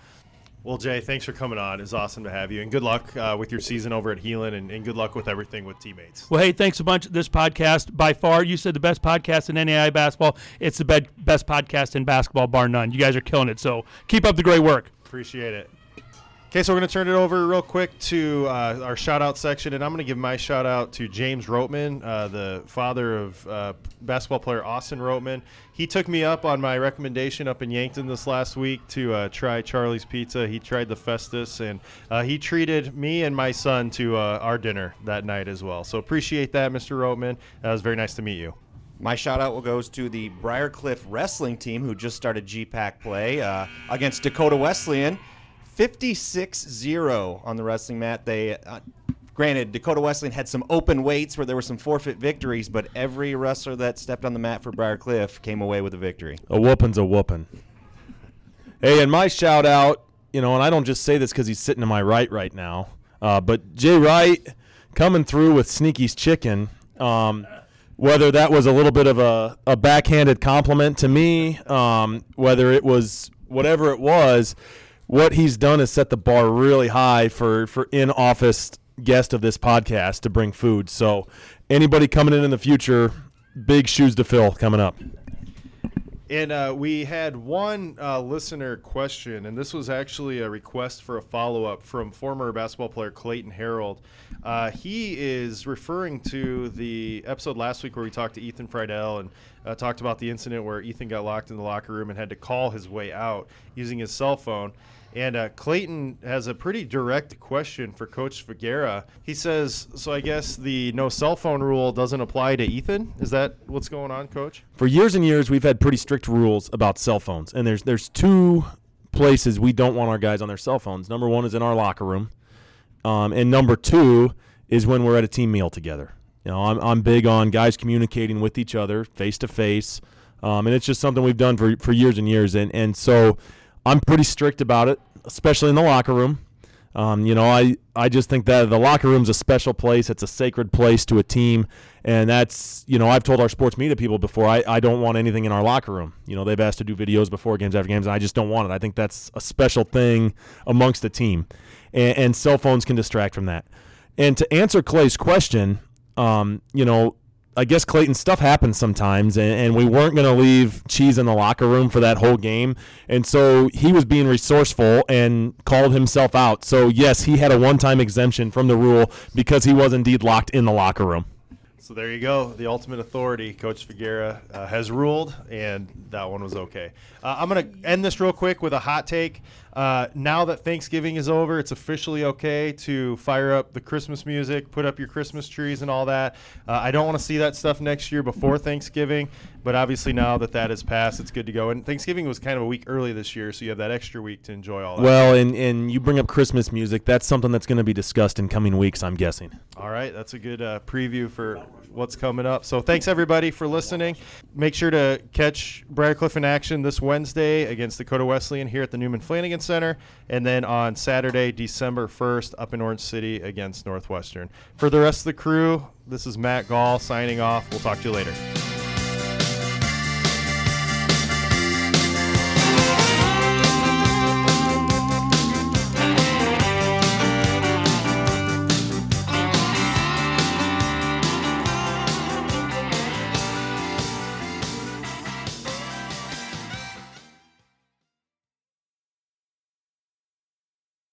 Well, Jay, thanks for coming on. It's awesome to have you, and good luck uh, with your season over at Heelan, and, and, good luck with everything with teammates. Well, hey, thanks a bunch. This podcast, by far, you said the best podcast in NAIA basketball. It's the best podcast in basketball, bar none. You guys are killing it. So keep up the great work. Appreciate it. Okay, so we're going to turn it over real quick to uh, our shout out section, and I'm going to give my shout out to James Roteman, uh, the father of uh, basketball player Austin Roteman. He took me up on my recommendation up in Yankton this last week to uh, try Charlie's Pizza. He tried the Festus, and uh, he treated me and my son to uh, our dinner that night as well. So appreciate that, Mr. Roteman. That was very nice to meet you. My shout out goes to the Briar Cliff wrestling team who just started GPAC play against Dakota Wesleyan. 56-0 on the wrestling mat. They uh, granted Dakota Wesleyan had some open weights where there were some forfeit victories, but every wrestler that stepped on the mat for Briar Cliff came away with a victory. A whooping's a whooping. Hey, and my shout out, you know, and I don't just say this because he's sitting to my right right now, uh, but Jay Wright coming through with Sneaky's Chicken. Um, whether that was a little bit of a, a backhanded compliment to me, um, whether it was whatever it was, what he's done is set the bar really high for for in office guest of this podcast to bring food. So anybody coming in in the future, big shoes to fill coming up. And uh, we had one uh, listener question, and this was actually a request for a follow up from former basketball player Clayton Harold. Uh, he is referring to the episode last week where we talked to Ethan Friedel and uh, talked about the incident where Ethan got locked in the locker room and had to call his way out using his cell phone. And uh, Clayton has a pretty direct question for Coach Figueroa. He says, "So I guess the no cell phone rule doesn't apply to Ethan. Is that what's going on, Coach?" For years and years, we've had pretty strict rules about cell phones, and there's there's two places we don't want our guys on their cell phones. Number one is in our locker room, um, and number two is when we're at a team meal together. You know, I'm I'm big on guys communicating with each other face to face, and it's just something we've done for for years and years, and and so I'm pretty strict about it, especially in the locker room. Um, you know, I, I just think that the locker room's a special place. It's a sacred place to a team. And that's, you know, I've told our sports media people before, I, I don't want anything in our locker room. You know, they've asked to do videos before games, after games, and I just don't want it. I think that's a special thing amongst the team. And, and cell phones can distract from that. And to answer Clay's question, um, you know, I guess Clayton stuff happens sometimes, and, and we weren't going to leave Cheese in the locker room for that whole game, and so he was being resourceful and called himself out. So yes, he had a one-time exemption from the rule because he was indeed locked in the locker room. So there you go. The ultimate authority, Coach Figueroa, uh, has ruled, and that one was okay. Uh, I'm going to end this real quick with a hot take. Uh, now that Thanksgiving is over, it's officially okay to fire up the Christmas music, put up your Christmas trees, and all that. Uh, I don't want to see that stuff next year before Thanksgiving, but obviously now that that has passed, it's good to go. And Thanksgiving was kind of a week early this year, so you have that extra week to enjoy all that. Well, and, and you bring up Christmas music. That's something that's going to be discussed in coming weeks, I'm guessing. All right, that's a good uh, preview for what's coming up. So thanks everybody for listening. Make sure to catch Briar Cliff in action this Wednesday against Dakota Wesleyan here at the Newman Flanagan Center, and then on Saturday, December 1st, up in Orange City against Northwestern. For the rest of the crew, this is Matt Gall signing off. We'll talk to you later.